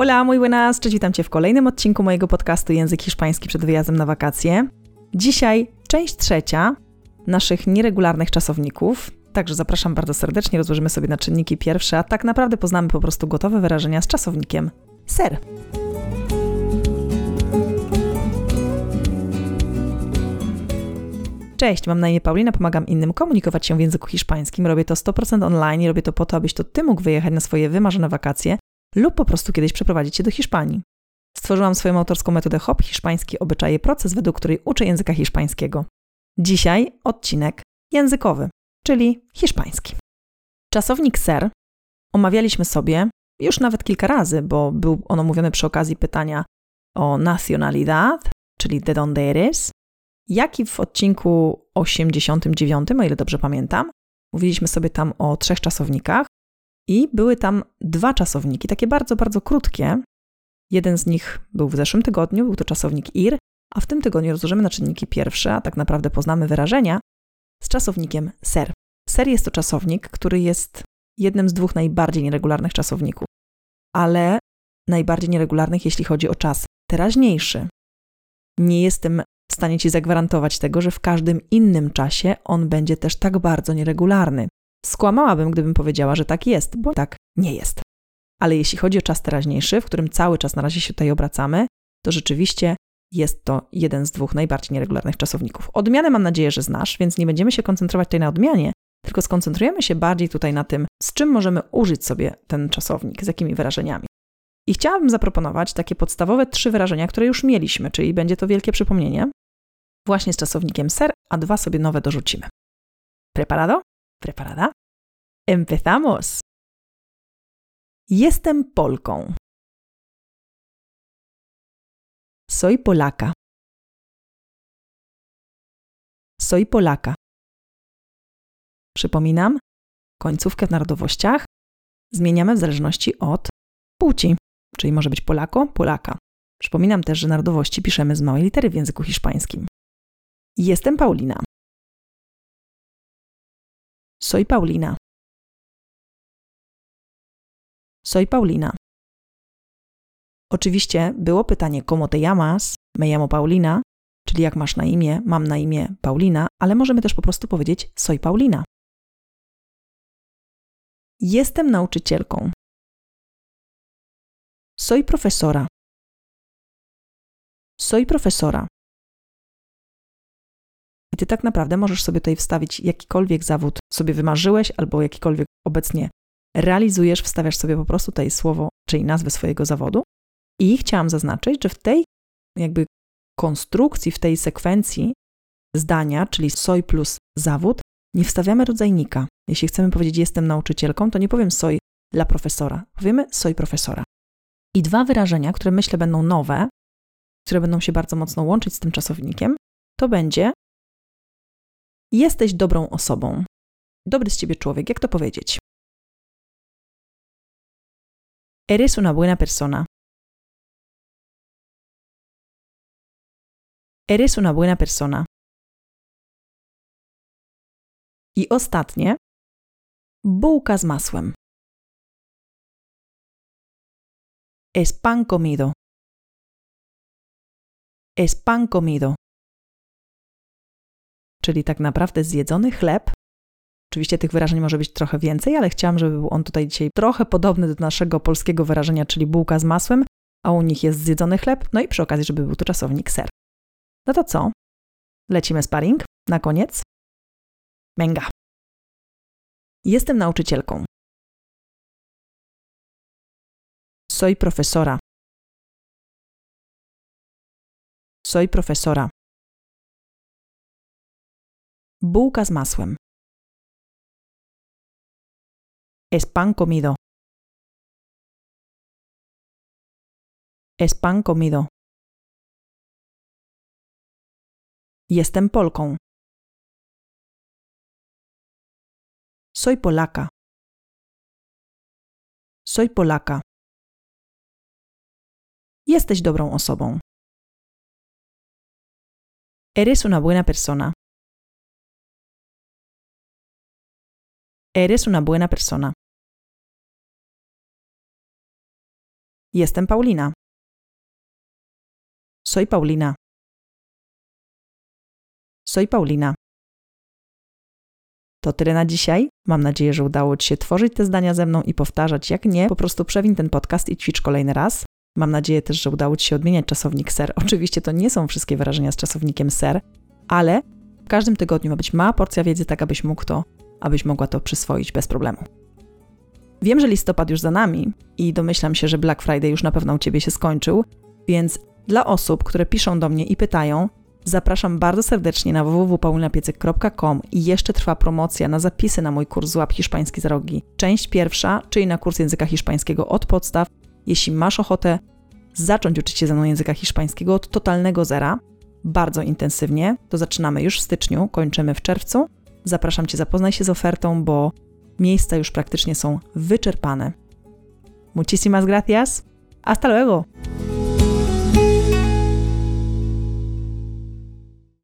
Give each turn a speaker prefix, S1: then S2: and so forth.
S1: Hola, muy buenas, cześć, witam Cię w kolejnym odcinku mojego podcastu Język Hiszpański przed wyjazdem na wakacje. Dzisiaj część trzecia naszych nieregularnych czasowników, także zapraszam bardzo serdecznie, rozłożymy sobie na czynniki pierwsze, a tak naprawdę poznamy po prostu gotowe wyrażenia z czasownikiem ser. Cześć, mam na imię Paulina, pomagam innym komunikować się w języku hiszpańskim. Robię to 100% online i robię to po to, abyś to ty mógł wyjechać na swoje wymarzone wakacje lub po prostu kiedyś przeprowadzić się do Hiszpanii. Stworzyłam swoją autorską metodę HOP Hiszpański Obyczaje Proces, według której uczę języka hiszpańskiego. Dzisiaj odcinek językowy, czyli hiszpański. Czasownik ser omawialiśmy sobie już nawet kilka razy, bo był on omówiony przy okazji pytania o nacionalidad, czyli de donde eres, jak i w odcinku 89, o ile dobrze pamiętam. Mówiliśmy sobie tam o trzech czasownikach i były tam dwa czasowniki, takie bardzo, bardzo krótkie. Jeden z nich był w zeszłym tygodniu, był to czasownik ir, a w tym tygodniu rozłożymy na czynniki pierwsze, a tak naprawdę poznamy wyrażenia z czasownikiem ser. Ser jest to czasownik, który jest jednym z dwóch najbardziej nieregularnych czasowników, ale najbardziej nieregularnych, jeśli chodzi o czas teraźniejszy. Nie jestem w stanie Ci zagwarantować tego, że w każdym innym czasie on będzie też tak bardzo nieregularny. Skłamałabym, gdybym powiedziała, że tak jest, bo tak nie jest. Ale jeśli chodzi o czas teraźniejszy, w którym cały czas na razie się tutaj obracamy, to rzeczywiście jest to jeden z dwóch najbardziej nieregularnych czasowników. Odmianę mam nadzieję, że znasz, więc nie będziemy się koncentrować tutaj na odmianie, tylko skoncentrujemy się bardziej tutaj na tym, z czym możemy użyć sobie ten czasownik, z jakimi wyrażeniami. I chciałabym zaproponować takie podstawowe trzy wyrażenia, które już mieliśmy, czyli będzie to wielkie przypomnienie, właśnie z czasownikiem ser, a dwa sobie nowe dorzucimy. Preparado? Preparada? Empezamos! Jestem Polką. Soy polaka. Soy polaka. Przypominam, końcówkę w narodowościach zmieniamy w zależności od płci, czyli może być Polako, Polaka. Przypominam też, że narodowości piszemy z małej litery w języku hiszpańskim. Jestem Paulina. Soy Paulina. Soy Paulina. Oczywiście było pytanie, ¿cómo te llamas? Me llamo Paulina, czyli jak masz na imię, mam na imię Paulina, ale możemy też po prostu powiedzieć soy Paulina. Jestem nauczycielką. Soy profesora. Soy profesora. Ty tak naprawdę możesz sobie tutaj wstawić jakikolwiek zawód sobie wymarzyłeś albo jakikolwiek obecnie realizujesz, wstawiasz sobie po prostu tutaj słowo, czyli nazwę swojego zawodu. I chciałam zaznaczyć, że w tej jakby konstrukcji, w tej sekwencji zdania, czyli soy plus zawód, nie wstawiamy rodzajnika. Jeśli chcemy powiedzieć jestem nauczycielką, to nie powiem soy dla profesora, powiemy soy profesora. I dwa wyrażenia, które myślę będą nowe, które będą się bardzo mocno łączyć z tym czasownikiem, to będzie jesteś dobrą osobą. Dobry z ciebie człowiek, jak to powiedzieć? Eres una buena persona. Eres una buena persona. I ostatnie, bułka z masłem. Es pan comido. Es pan comido. Czyli tak naprawdę zjedzony chleb. Oczywiście tych wyrażeń może być trochę więcej, ale chciałam, żeby był on tutaj dzisiaj trochę podobny do naszego polskiego wyrażenia, czyli bułka z masłem, a u nich jest zjedzony chleb, no i przy okazji, żeby był to czasownik ser. No to co? Lecimy sparring na koniec? Menga. Jestem nauczycielką. Soy profesora. Soy profesora. Bułka z masłem. Es pan comido. Es pan comido. Jestem Polką. Soy polaka. Soy polaka. Jesteś dobrą osobą. Eres una buena persona. Eres una buena persona. Jestem Paulina. Soy Paulina. Soy Paulina. To tyle na dzisiaj. Mam nadzieję, że udało Ci się tworzyć te zdania ze mną i powtarzać. Jak nie, po prostu przewin ten podcast i ćwicz kolejny raz. Mam nadzieję też, że udało Ci się odmieniać czasownik ser. Oczywiście to nie są wszystkie wyrażenia z czasownikiem ser, ale w każdym tygodniu ma być mała porcja wiedzy, tak abyś mógł to, abyś mogła to przyswoić bez problemu. Wiem, że listopad już za nami i domyślam się, że Black Friday już na pewno u Ciebie się skończył, więc dla osób, które piszą do mnie i pytają, zapraszam bardzo serdecznie na www.paulinapiecyk.com i jeszcze trwa promocja na zapisy na mój kurs Złap Hiszpański za rogi. Część pierwsza, czyli na kurs języka hiszpańskiego od podstaw. Jeśli masz ochotę zacząć uczyć się ze mną języka hiszpańskiego od totalnego zera, bardzo intensywnie, to zaczynamy już w styczniu, kończymy w czerwcu. Zapraszam Cię, zapoznaj się z ofertą, bo miejsca już praktycznie są wyczerpane. Muchísimas gracias. Hasta luego.